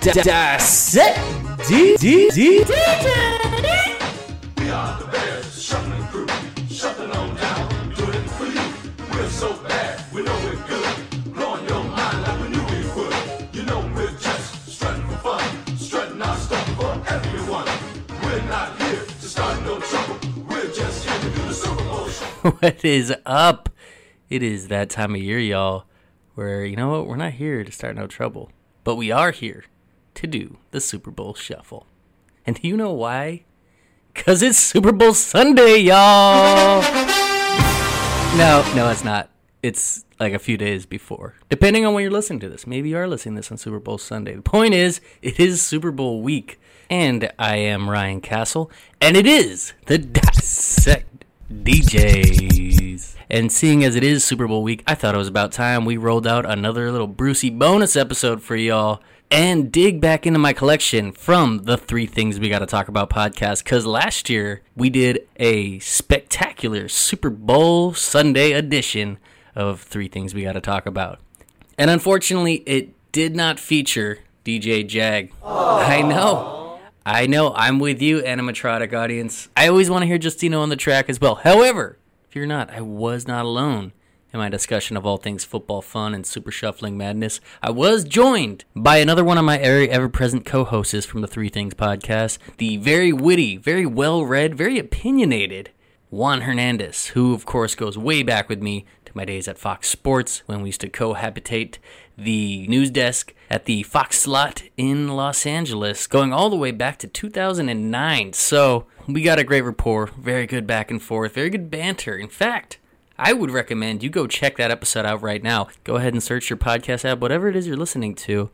D D D. What is up? It is that time of year, y'all, where you know what? We're not here to start no trouble, but we are here to do the Super Bowl shuffle. And do you know why? Because it's Super Bowl Sunday, y'all! no, no, it's not. It's like a few days before. Depending on when you're listening to this. Maybe you are listening to this on Super Bowl Sunday. The point is, it is Super Bowl week. And I am Ryan Castle. And it is the Dissect DJs. And seeing as it is Super Bowl week, I thought it was about time we rolled out another little Brucey bonus episode for y'all and dig back into my collection from the Three Things We Gotta Talk About podcast. Because last year we did a spectacular Super Bowl Sunday edition of Three Things We Gotta Talk About. And unfortunately, it did not feature DJ Jag. I know. I know. I'm with you, animatronic audience. I always want to hear Justino on the track as well. However, if you're not, I was not alone in my discussion of all things football fun and super shuffling madness. I was joined by another one of my ever present co hosts from the Three Things podcast, the very witty, very well read, very opinionated Juan Hernandez, who of course goes way back with me to my days at Fox Sports when we used to cohabitate the news desk at the Fox slot in Los Angeles, going all the way back to 2009. So we got a great rapport, very good back and forth, very good banter. In fact, I would recommend you go check that episode out right now. Go ahead and search your podcast app, whatever it is you're listening to.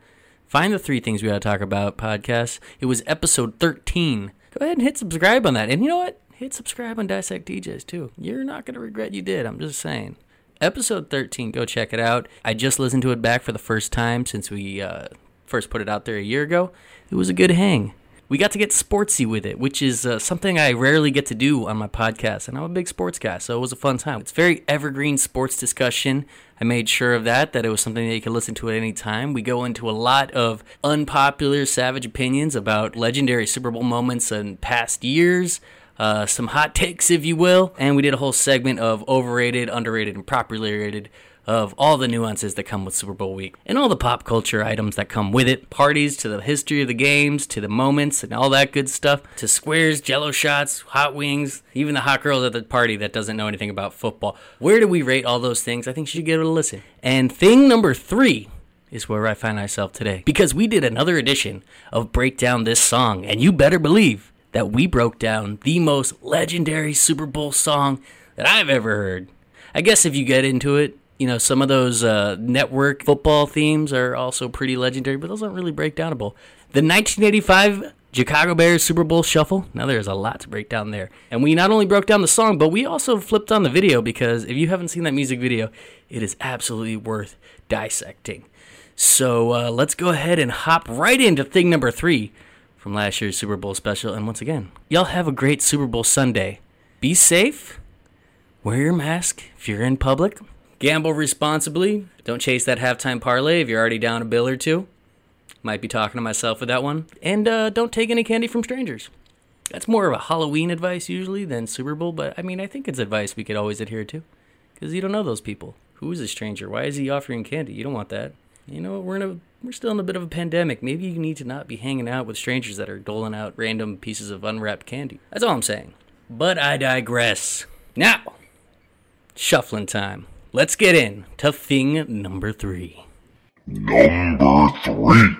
Find the three things we gotta talk about podcast. It was episode 13. Go ahead and hit subscribe on that. And you know what? Hit subscribe on Dissect DJs too. You're not gonna regret you did. I'm just saying. Episode 13, go check it out. I just listened to it back for the first time since we uh, first put it out there a year ago. It was a good hang. We got to get sportsy with it, which is uh, something I rarely get to do on my podcast. And I'm a big sports guy, so it was a fun time. It's very evergreen sports discussion. I made sure of that, that it was something that you could listen to at any time. We go into a lot of unpopular, savage opinions about legendary Super Bowl moments in past years. Uh, some hot takes, if you will, and we did a whole segment of overrated, underrated, and properly rated of all the nuances that come with Super Bowl week and all the pop culture items that come with it. Parties to the history of the games, to the moments and all that good stuff, to squares, jello shots, hot wings, even the hot girls at the party that doesn't know anything about football. Where do we rate all those things? I think you should give it a listen. And thing number three is where I find myself today because we did another edition of Break Down This Song, and you better believe that we broke down the most legendary Super Bowl song that I've ever heard. I guess if you get into it, you know, some of those uh, network football themes are also pretty legendary, but those aren't really breakdownable. The 1985 Chicago Bears Super Bowl Shuffle, now there's a lot to break down there. And we not only broke down the song, but we also flipped on the video because if you haven't seen that music video, it is absolutely worth dissecting. So uh, let's go ahead and hop right into thing number three from last year's Super Bowl special. And once again, y'all have a great Super Bowl Sunday. Be safe. Wear your mask if you're in public. Gamble responsibly. Don't chase that halftime parlay if you're already down a bill or two. Might be talking to myself with that one. And uh, don't take any candy from strangers. That's more of a Halloween advice usually than Super Bowl, but I mean, I think it's advice we could always adhere to. Because you don't know those people. Who is a stranger? Why is he offering candy? You don't want that. You know, we're in a we're still in a bit of a pandemic. Maybe you need to not be hanging out with strangers that are doling out random pieces of unwrapped candy. That's all I'm saying. But I digress. Now, shuffling time. Let's get in to thing number three. Number three.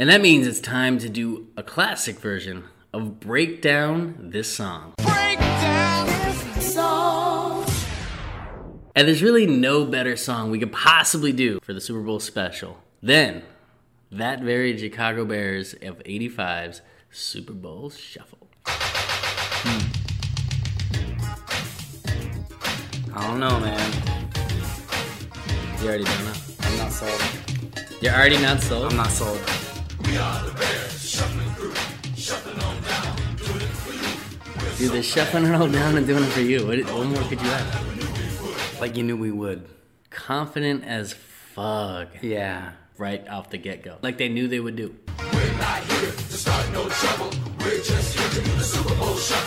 And that means it's time to do a classic version of Break Down This Song. And there's really no better song we could possibly do for the Super Bowl special than that very Chicago Bears of 85's Super Bowl Shuffle. Hmm. I don't know, man. You already done it? I'm not sold. You're already not sold? I'm not sold. we Dude, they're shuffling it all down and doing it for you. What, what more could you ask? Like you knew we would. Confident as fuck Yeah. right off the get go. Like they knew they would do. We're not here to start no trouble.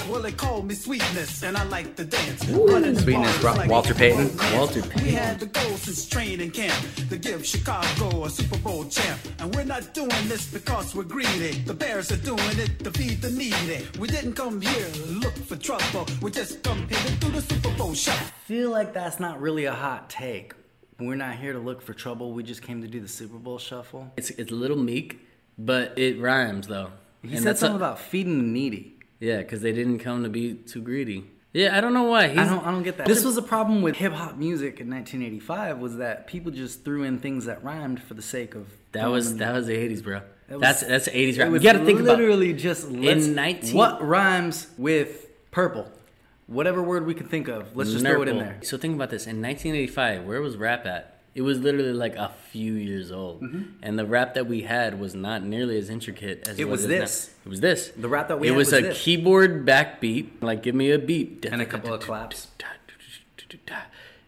Well, they call me Sweetness, and I like to dance. Running the Sweetness, bars Ro- Walter Payton? Walter We had the goal since training camp to give Chicago a Super Bowl champ. And we're not doing this because we're greedy. The Bears are doing it to feed the needy. We didn't come here to look for trouble. We just come here to do the Super Bowl shuffle. feel like that's not really a hot take. We're not here to look for trouble. We just came to do the Super Bowl shuffle. It's it's a little meek, but it rhymes though. He said something about feeding the needy. yeah, because they didn't come to be too greedy. Yeah, I don't know why. He's, I don't, I don't get that. This was a problem with hip hop music in 1985 was that people just threw in things that rhymed for the sake of. that was that was the '80s, bro. That was- that's that's 80s It rap. You got to think about literally just let's, 19 what rhymes with purple, whatever word we can think of. Let's just throw it in there. So think about this. In 1985, where was rap at? It was literally like a few years old, and the rap that we had was not nearly as intricate as Mm-hmm. It was is now. this. It was this. The rap that we it had was, was a this. keyboard backbeat, like give me a beat, And a couple of claps.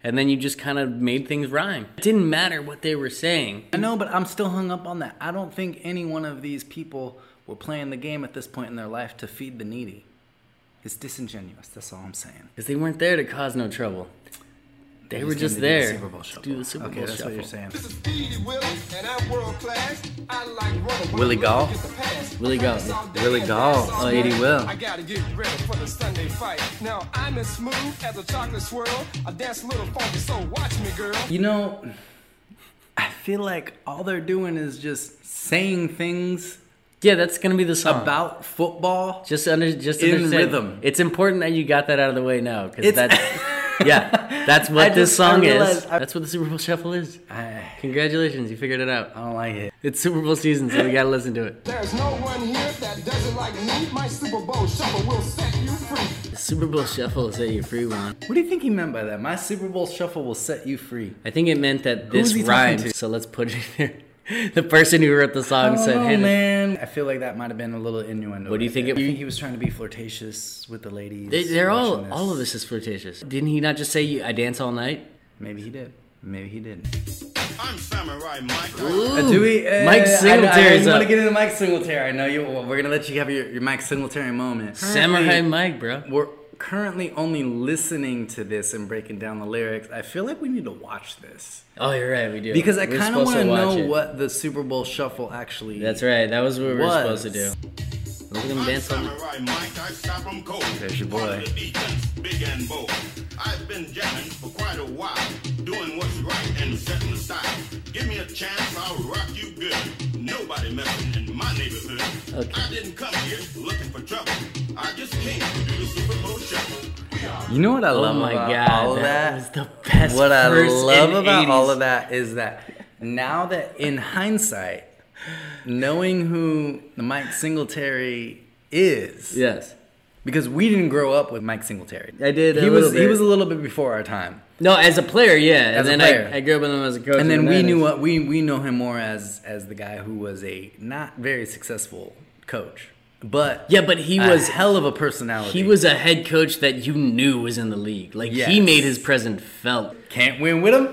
and then you just kind of made things rhyme. It didn't matter what they were saying. I know, but I'm still hung up on that. I don't think any one of these people were playing the game at this point in their life to feed the needy. It's disingenuous. That's all I'm saying. Because they weren't there to cause no trouble. They, They were just just came to do the there Super Bowl to shuffle. do the Super okay, Bowl that's shuffle. what you're saying. This is Speedy Willie, and I'm world class. I like rubber. Willie Gault? Willie Gault. Willie Gault. Oh, 80 Will. I gotta get ready for the Sunday fight. Now I'm as smooth as a chocolate swirl. I dance a little funky, so watch me, girl. You know, I feel like all they're doing is just saying things Yeah, that's gonna be the song. about football. just under just In understand. rhythm. It's important that you got that out of the way now because It's- that's yeah, that's what this just- song is. I- That's what the Super Bowl Shuffle is. I, Congratulations, you figured it out. I don't like it. It's Super Bowl season, so we gotta listen to it. There's no one here that does it like me. My Super Bowl shuffle will set you free. The Super Bowl Shuffle will set you free, Juan. What do you think he meant by that? My Super Bowl shuffle will set you free. I think it meant that this he talking rhymed, to? so let's put it there. The person who wrote the song said, oh, "Hey, man. I feel like that might have been a little innuendo. What do you right think there. it- I think he was trying to be flirtatious with the ladies. They, they're all watching all of this is flirtatious. Didn't he not just say I dance all night? Maybe he did. Maybe he didn't. I'm Samurai Mike. Uh, do we? Uh, Mike I, I, Singletary's want to get into Mike Singletary. I know you. well, We're gonna let you have your, your Mike Singletary moment. Samurai Currently- Mike, bro. We're currently only listening to this and breaking down the lyrics. I feel like we need to watch this Oh, you're right, we do. because I kind of want to know it. what the Super Bowl Shuffle actually. That's right. That was what we were Was. supposed to do. Look at them dance on. Samurai Mike. I stop 'em cold. There's your boy. of the defense, big and bold. I've been jamming for quite a while, doing what's right and setting the style. Give me a chance, I'll rock you good. Nobody messing in my neighborhood. Okay. I didn't come here looking for trouble. I just came to do the Super Bowl shuffle. You know what I Oh love my about god, all of that, that? was the best. what I love about 80s. all of that is that now that in hindsight, knowing who Mike Singletary is, Yes. because we didn't grow up with Mike Singletary. I did a He little was he was a little bit before our time, No, as a player, yeah. As a and then player. I, I grew up with him as a coach. and then we knew what we we know him more as as the guy who was a not very successful coach, but Yeah, but he a was hell of a personality. he was a head coach that you knew was in the league. Like he made his presence felt. can't win with him,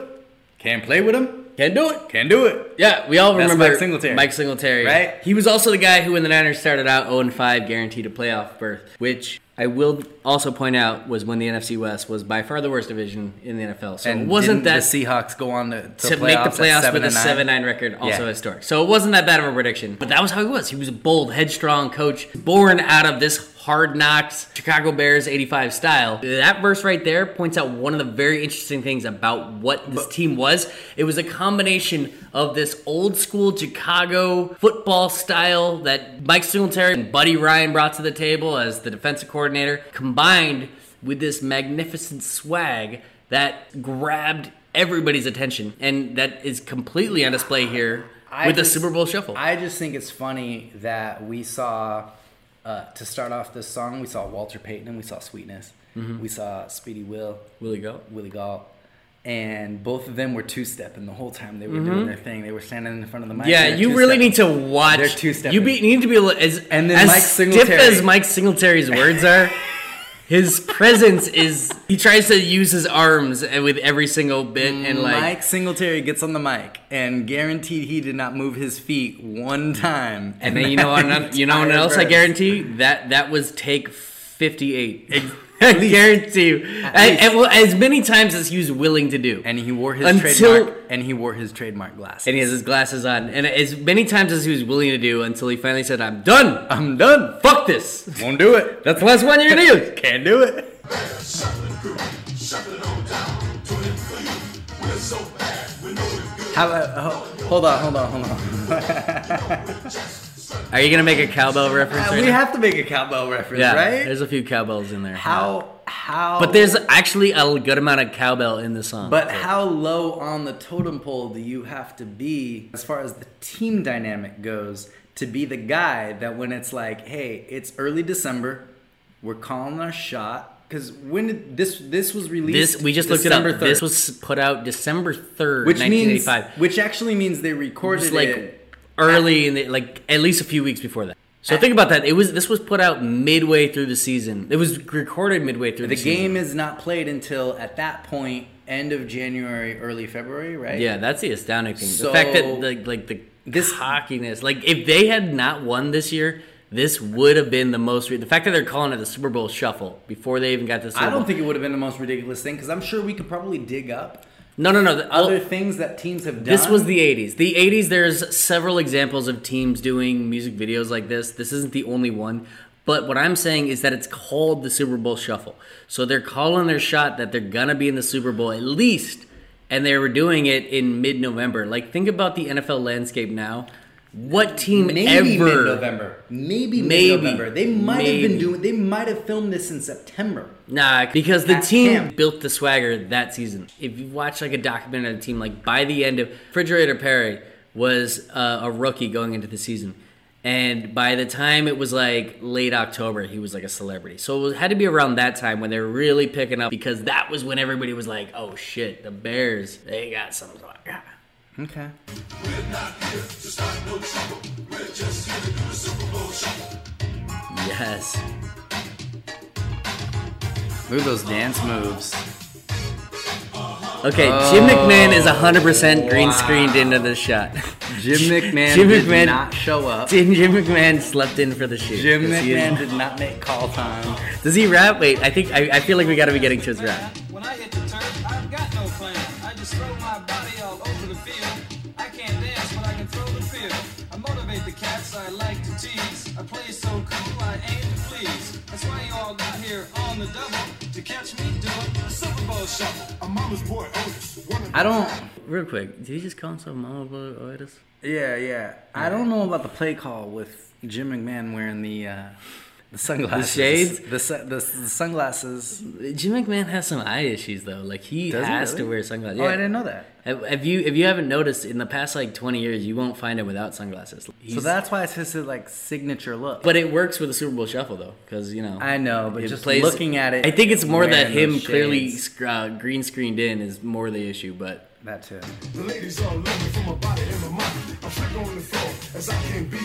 can't play with him, Can't do it. can't do it. Yeah, we all That's remember Mike Singletary. Mike Singletary, Right? He was also the guy who, when the Niners started out 0 and 5, guaranteed a playoff berth, which I will also point out was when the NFC West was by far the worst division in the NFL. So And it wasn't that the Seahawks go on to, to, to make the playoffs with a 7 9 record, also Yeah. historic. So it wasn't that bad of a prediction. But that was how he was. He was a bold, headstrong coach, born out of this hard knocks Chicago Bears 85 style. That verse right there points out one of the very interesting things about what this team was. It was a combination of this old school Chicago football style that Mike Singletary and Buddy Ryan brought to the table as the defensive coordinator, combined with this magnificent swag that grabbed everybody's attention and that is completely on display here I with just- the Super Bowl shuffle. I just think it's funny that we saw, uh, to start off this song, we saw Walter Payton and we saw Sweetness. Mm-hmm. We saw Speedy Will, Willie go. Willie Gault, and both of them were two stepping the whole time they were doing their thing. They were standing in front of the mic. Mm-hmm. Yeah, you really need to watch. They're two-stepping. You be, need to be as And then as Mike stiff as Mike Singletary's words are. his presence is he tries to use his arms with every single bit and like Mike Singletary gets on the mic and guaranteed he did not move his feet one time. and then you know what you know what else I guarantee that that was take 58 I guarantee you and, least. and well, as many times as he was willing to do And he wore his Until- trademark and he wore his trademark glasses. and he has his glasses on and as many times as he was willing to do until he finally said I'm done I'm done. fuck this Won't do it. that's the last one you're gonna use Can't do it. Shuffling crew, shuffling on down, doing it for you. We're so bad, we know it's good. How about, ho- hold on, hold on, hold on. are you gonna make a cowbell reference uh, right we now? have to make a cowbell reference, yeah right? there's a few cowbells in there how how But there's actually a good amount of cowbell in the song. But how low on the totem pole do you have to be as far as the team dynamic goes to be the guy that when it's like, hey, it's early December, we're calling our shot because when did this this was released? this we just December looked it up. This was put out December third, which means 1985. which actually means they recorded like it. Early in the like at least a few weeks before that. So think about that. It was this was put out midway through the season. It was recorded midway through the, The game is not played until at that point, end of January, early February, right? Yeah, that's the astounding thing. So- the fact that the, like the This- cockiness, like if they had not won this year, this would have been the most. Re- the fact that they're calling it the Super Bowl Shuffle before they even got Super I don't think it would have been the most ridiculous thing because I'm sure we could probably dig up No, no, no. the- other well, things that teams have done. This was the 80s. The 80s, there's several examples of teams doing music videos like this. This isn't the only one. But what I'm saying is that it's called the Super Bowl Shuffle. So they're calling their shot that they're going to be in the Super Bowl at least. And they were doing it in mid November. Like, think about the NFL landscape now. What team maybe ever. mid-November. Maybe, Maybe. mid-November. They might have been doing. They might have filmed this in September. Nah, because the At team camp. built the swagger that season. If you watch like a documentary on the team, like by the end of Refrigerator Perry was uh, a rookie going into the season, and by the time it was like late October, he was like a celebrity. So it was- had to be around that time when they were really picking up because that was when everybody was like, "Oh shit, the Bears, they got some swagger." Okay. No Yes. Look at those dance moves. Okay, Jim oh. McMahon is 100% green screened into the shot. Jim McMahon Jim did McMahon- not show up. Jim, Jim McMahon slept in for the shoot. Jim McMahon did not make call time. Does he rap? Wait, I think I, I feel like we got to be getting to his rap. Throw my body all over the field. I can't dance, but I can throw the field. I motivate the cats I like to tease. I play so cool, I aim to please. That's why you all got here on the double to catch me doing the Super Bowl shuffle. A mama's boy Otis, I don't. Real quick, did he just call himself Mama Boy Otis? Yeah, yeah. I don't know about the play call with Jim McMahon wearing the uh, the sunglasses, shades? the, su- the, the sunglasses. Jim McMahon has some eye issues though. Like he Does he has to wear sunglasses. Oh, I didn't know that. Have, have you if you haven't noticed in the past like 20 years, you won't find him without sunglasses. So that's why it's his like signature look. But it works with the Super Bowl Shuffle though, because you know. I know, but just plays- looking at it, I think it's more that him clearly uh, green screened in is more the issue. But that too. The ladies all love me for my body and my mind. I'm slick on the floor as I can be.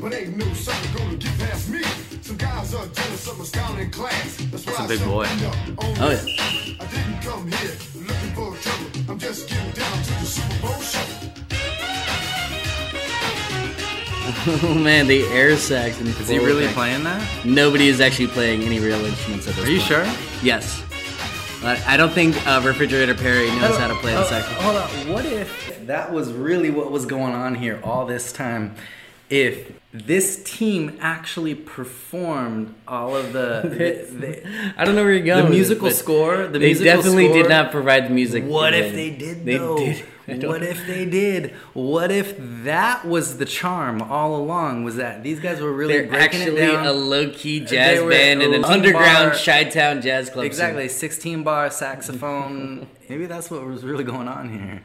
But ain't no sucker gonna get past me. Some guys are jealous of my style and class. That's why That's a I big shut boy. them up on Oh, yeah. I didn't come here looking for trouble. I'm just getting down to the Super Bowl show. oh man, the air sax and Is he really playing that? Nobody is actually playing any real instruments at this Are you point. sure? Yes. But I don't think uh, Refrigerator Perry knows how to play the Oh, saxophone. Hold on. What if that was really what was going on here all this time? If this team actually performed all of the, the, the- I don't know where you're going. the musical score, the they musical definitely score, did not provide the music. What if they did They though? did. What if they did? What if that was the charm all along? Was that these guys were really They're actually a low key jazz band in an underground Chi Town jazz club. scene. exactly, 16 bar saxophone. Maybe that's what was really going on here.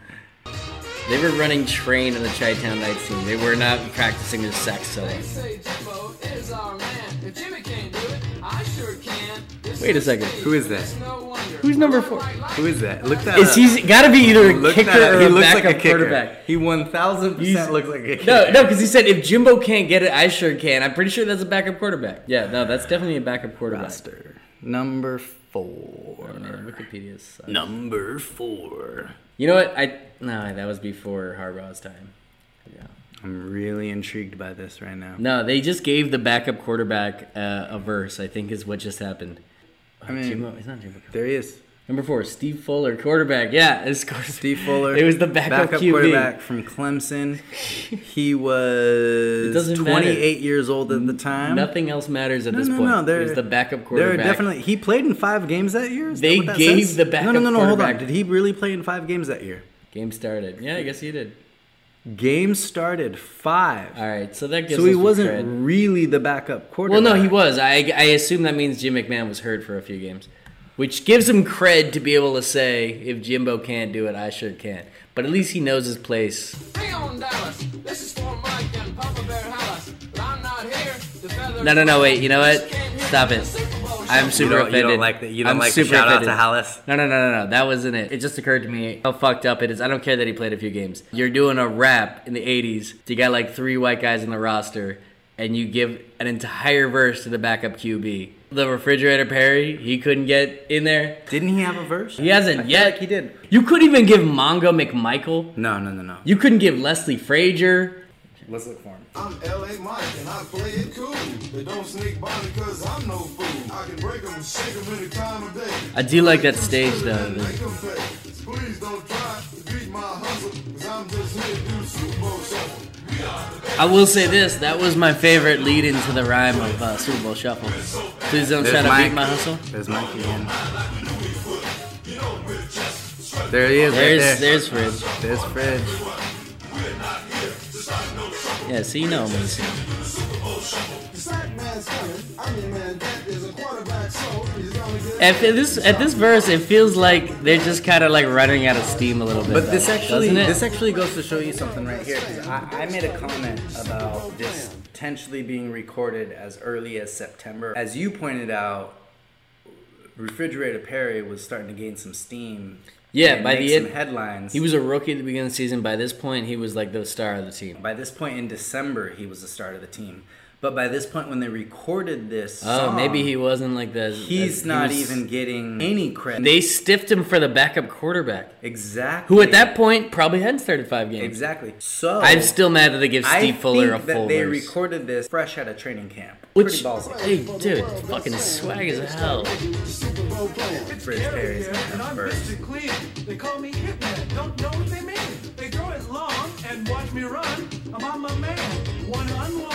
They were running train in the Chi Town night scene. They were not practicing their sax solo. Say Jimbo is our man. If Jimmy can't do it, I sure can. This Wait a second. Who is that? It's no wonder. Who's number four? Who is that? Look that Is up. he's got to be either a Look kicker that or he a looks backup like a kicker. quarterback? He 1000% looks like a kicker. No, no, because he said if Jimbo can't get it, I sure can. I'm pretty sure that's a backup quarterback. Yeah, no, that's definitely a backup quarterback. Roster. Number four. Wikipedia sucks. Number four. You know what? I no, that was before Harbaugh's time. Yeah. I'm really intrigued by this right now. No, they just gave the backup quarterback uh, a verse. I think is what just happened. I mean, Jimbo, it's not Jimbo. there he is. Number four, Steve Fuller, quarterback. Yeah, it's course Steve Fuller. It was the backup, QB. quarterback from Clemson. He was doesn't 28 years old at the time. Nothing else matters at No, this no, point. no. They're, was the backup quarterback. definitely. He played in five games that year. Is that They what that gave says? the backup No, no, no, no. Hold on. Did he really play in five games that year? Game started. Yeah, I guess he did. Game started five. All right, so that gives. So he wasn't really the backup quarterback. Well, no, he was. I I assume that means Jim McMahon was hurt for a few games, which gives him cred to be able to say if Jimbo can't do it, I sure can. But at least he knows his place. Hey on Dallas, this is for Mike and Papa Bear Halas, but I'm not here to feather. No, no, no, wait. You know what? Stop it. I'm super don't- you don't like the- you don't I'm like the super shout out to Halas? No, no, no, no, no. That wasn't it. It just occurred to me how fucked up it is. I don't care that he played a few games. You're doing a rap in the '80s. You got like three white guys in the roster, and you give an entire verse to the backup QB. The refrigerator Perry, he couldn't get in there. Didn't he have a verse? He hasn't I yet. like he did. You couldn't even give Mongo McMichael. No, no, no, no. You couldn't give Leslie Frazier. Let's look for him. I'm L.A. Mike and I play it cool. They don't sneak by me cause I'm no fool. I can break them, shake them any time of day. I do like that stage though. And make 'em pay. So Please don't try to beat my hustle cause I'm just here to do Super Bowl shuffle. I will say this: that was my favorite lead into the rhyme of uh, Super Bowl Shuffle. Please don't try to Mike. beat my hustle. There's Mike again. There he is. There's right there. there's Fridge. There's Fridge. Yeah, see, you know me. The sack man's coming. I'm your man. That is a quarterback, so he's gonna get. At this at this verse, it feels like they're just kind of like running out of steam a little bit. But this though, actually, this actually goes to show you something right here. I, I made a comment about this potentially being recorded as early as September. As you pointed out, Refrigerator Perry was starting to gain some steam. Yeah, by the some end- headlines. he was a rookie at the beginning of the season. By this point, he was like the star of the team. By this point in December, he was the start of the team. But by this point, when they recorded this, Oh, song, maybe he wasn't like the. He's he not was- even getting any credit. They stiffed him for the backup quarterback, exactly. who at that point probably hadn't started five games. exactly. So I'm still mad that they give I Steve Fuller a think that full they verse. recorded this fresh out of training camp. Which, Pretty ballsy. hey, dude, fucking swag as hell. Super Bowl plan. Fridge Perry's and I'm first. Mr. Clean. They call me Hitman. Don't know what they mean. They throw it long and watch me run. I'm on my man, one on one.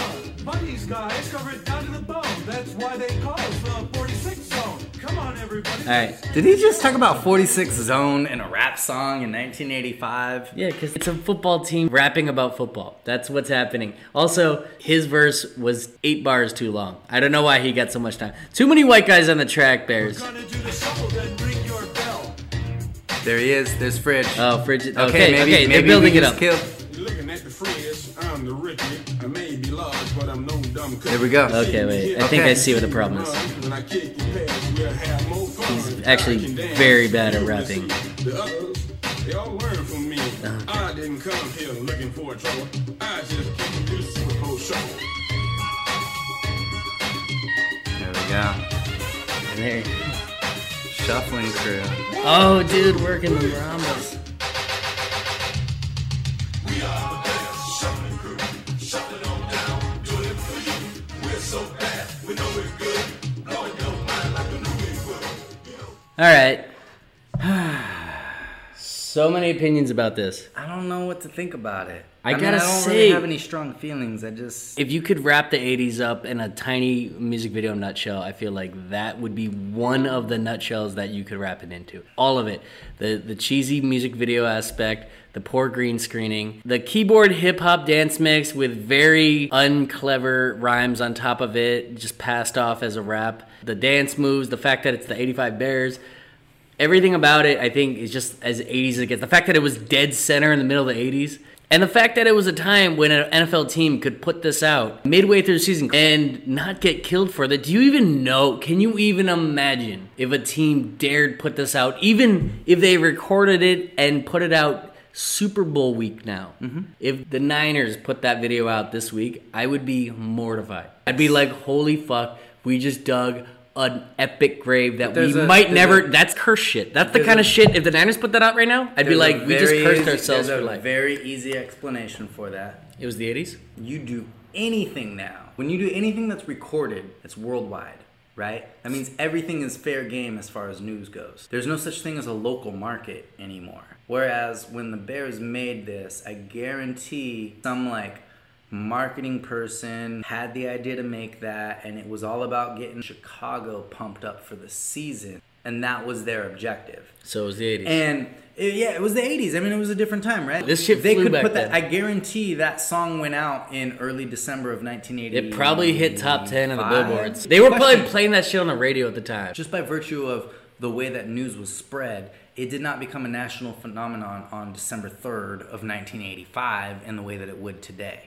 But these guys cover it down to the bone. That's why they call us the 46 zone. Come on, everybody. All right, Did he just talk about 46 Zone in a rap song in 1985? Yeah, because it's a football team rapping about football. That's what's happening. Also, his verse was eight bars too long. I don't know why he got so much time. Too many white guys on the track, Bears. Gonna do the shuffle, then ring your bell. There he is. There's Fridge. Oh, frigid. Okay, okay, okay, maybe, they're maybe building we it up. Killed. You're looking at the fridge. I'm the Ricky. I may be large, but I'm no dumb cook. There we go. Okay, wait. I think Okay. I see what the problem is. When I kick your past, we'll have more fun. He's actually I can dance. very bad at rapping. The they all learn from me. I didn't come here looking for trouble. I just came to Super Bowl shuffle. There we go. And there. Shuffling crew. Oh, dude, working the Rambas. All right. so many opinions about this. I don't know what to think about it. I mean, gotta I don't say- really have any strong feelings. I just If you could wrap the 80s up in a tiny music video nutshell, I feel like that would be one of the nutshells that you could wrap it into. All of it. The the cheesy music video aspect, the poor green screening, the keyboard hip hop dance mix with very unclever rhymes on top of it, just passed off as a rap. The dance moves, the fact that it's the 85 Bears, everything about it I think is just as 80s as it gets. The fact that it was dead center in the middle of the 80s. And the fact that it was a time when an NFL team could put this out midway through the season and not get killed for that. Do you even know? Can you even imagine if a team dared put this out, even if they recorded it and put it out Super Bowl week now? Mm-hmm. If the Niners put that video out this week, I would be mortified. I'd be like, holy fuck, we just dug an epic grave that we a- might never. a- that's curse shit. That's the kind a- of shit. If the Niners put that out right now, I'd be like, we just cursed easy- ourselves there's for a life. Very easy explanation for that. it was the '80s. You do anything now. When you do anything that's recorded, it's worldwide, right? That means everything is fair game as far as news goes. There's no such thing as a local market anymore. Whereas when the Bears made this, I guarantee some like marketing person had the idea to make that and it was all about getting Chicago pumped up for the season and that was their objective. So it was the '80s. And it- yeah, it was the '80s. I mean, it was a different time, right? This shit they flew could back put that. then. I guarantee that song went out in early December of 1980. it probably hit top ten of the billboards. They were probably playing that shit on the radio at the time. just by virtue of the way that news was spread. It did not become a national phenomenon on December 3rd of 1985 in the way that it would today.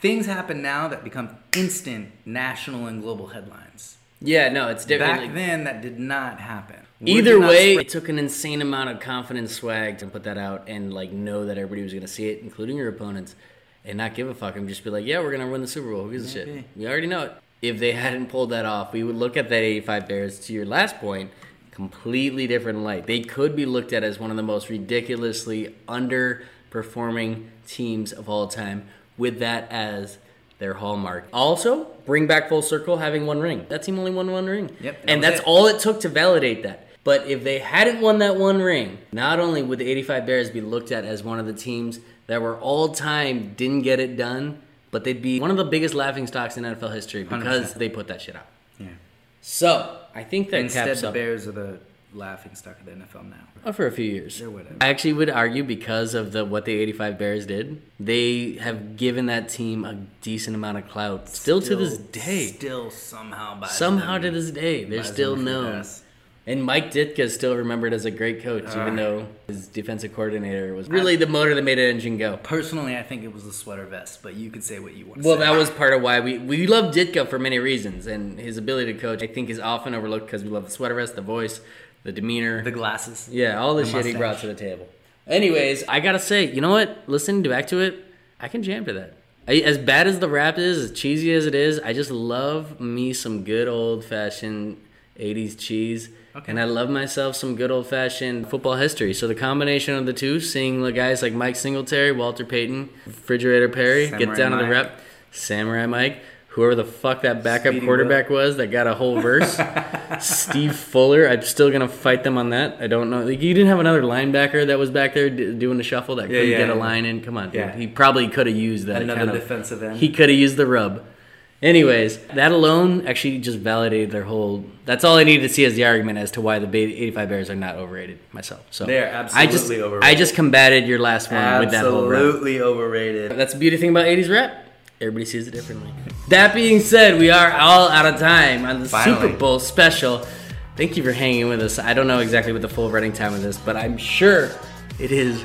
Things happen now that become instant national and global headlines. Yeah, no, it's different. Back then, that did not happen. Word Either not way, spread- it took an insane amount of confidence swag to put that out and like know that everybody was gonna see it, including your opponents, and not give a fuck and just be like, "Yeah, we're gonna win the Super Bowl. Who gives a shit? We already know it." If they hadn't pulled that off, we would look at that '85 Bears. To your last point, completely different light. They could be looked at as one of the most ridiculously underperforming teams of all time, with that as their hallmark. Also, bring back full circle having one ring. That team only won one ring. Yep, that and that's it. all it took to validate that. But if they hadn't won that one ring, not only would the 85 Bears be looked at as one of the teams that were all time didn't get it done, but they'd be one of the biggest laughing stocks in NFL history because 100%. they put that shit out. Yeah. So I think that Instead, the up Bears are the laughing stock of the NFL now. Oh, for a few years. Or whatever. I actually would argue because of the what the 85 Bears did, they have given that team a decent amount of clout. Still, to this day. Still somehow by Somehow to this day, they're still known. And Mike Ditka is still remembered as a great coach, even uh, though his defensive coordinator was really the motor that made the engine go. Personally, I think it was the sweater vest, but you could say what you want. to Well, that was part of why we we love Ditka for many reasons, and his ability to coach I think is often overlooked because we love the sweater vest, the voice, the demeanor, the glasses. yeah, all the, the shit he brought to the table. Anyways, I gotta say, you know what? Listening back to it, I can jam to that. I, as bad as the rap is, as cheesy as it is, I just love me some good old fashioned '80s cheese. And I love myself some good old fashioned football history. So the combination of the two, seeing the guys like Mike Singletary, Walter Payton, Refrigerator Perry, get Samurai down to the rep, Samurai Mike, whoever the fuck that backup Speedy quarterback was that got a whole verse, Steve Fuller. I'm still gonna fight them on that. I don't know. Like, you didn't have another linebacker that was back there d- doing the shuffle that couldn't yeah, get a line in. Come on, dude. Yeah. He probably could have used that. Another kind of- defensive end. He could have used the rub. Anyways, that alone actually just validated their whole. That's all I needed to see as the argument as to why the Ba- 85 Bears are not overrated. Myself, so They are absolutely I just, absolutely I just combated your last one with that whole. Absolutely overrated. That's the beauty thing about 80s rap. Everybody sees it differently. That being said, we are all out of time on the. Super Bowl special. Thank you for hanging with us. I don't know exactly what the full running time of this, but I'm sure it is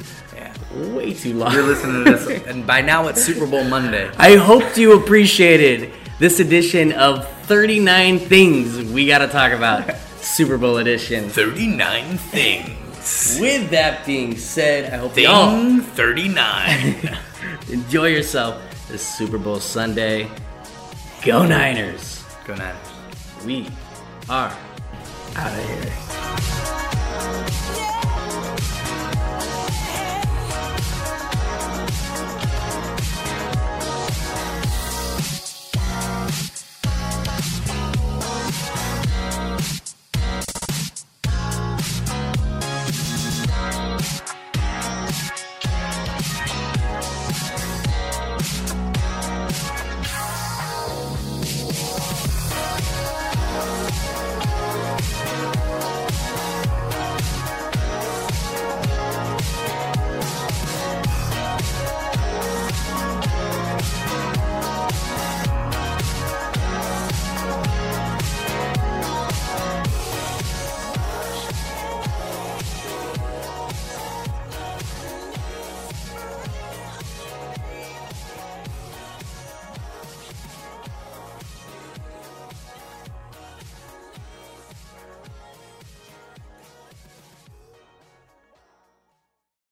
way too long. You're listening to this, and by now it's Super Bowl Monday. I hope you appreciated this edition of 39 things we got to talk about. Super Bowl edition. 39 things. With that being said, I hope you all 39. enjoy yourself this Super Bowl Sunday. Go Niners! Go Niners. We are out of here.